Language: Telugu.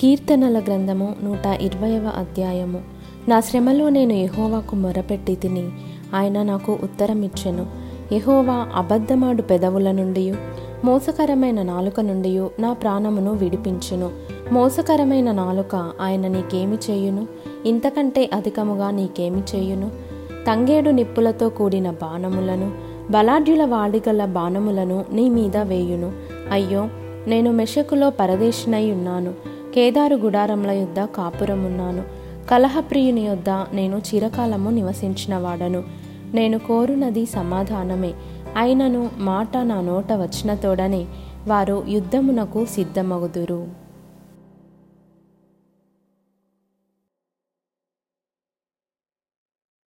కీర్తనల గ్రంథము నూట ఇరవైవ అధ్యాయము. నా శ్రమలో నేను యహోవాకు మొరపెట్టి తిని ఆయన నాకు ఉత్తరమిచ్చెను. యహోవా అబద్ధమాడు పెదవుల నుండి మోసకరమైన నాలుక నుండి నా ప్రాణమును విడిపించును. మోసకరమైన నాలుక ఆయన నీకేమి చేయును? ఇంతకంటే అధికముగా నీకేమి చేయును? తంగేడు నిప్పులతో కూడిన బాణములను బలాఢ్యుల వాడిగల బాణములను నీ మీద వేయును. అయ్యో నేను మెషకులో పరదేశినై ఉన్నాను. కేదారు గుడారముల యొద్ద కాపురమున్నాను. కలహప్రియుని యొద్ద నేను చిరకాలము నివసించిన వాడను నేను కోరునది సమాధానమే. అయినను మాట నా నోట వచ్చిన తోడనే. వారు యుద్ధమునకు సిద్ధమగుదురు.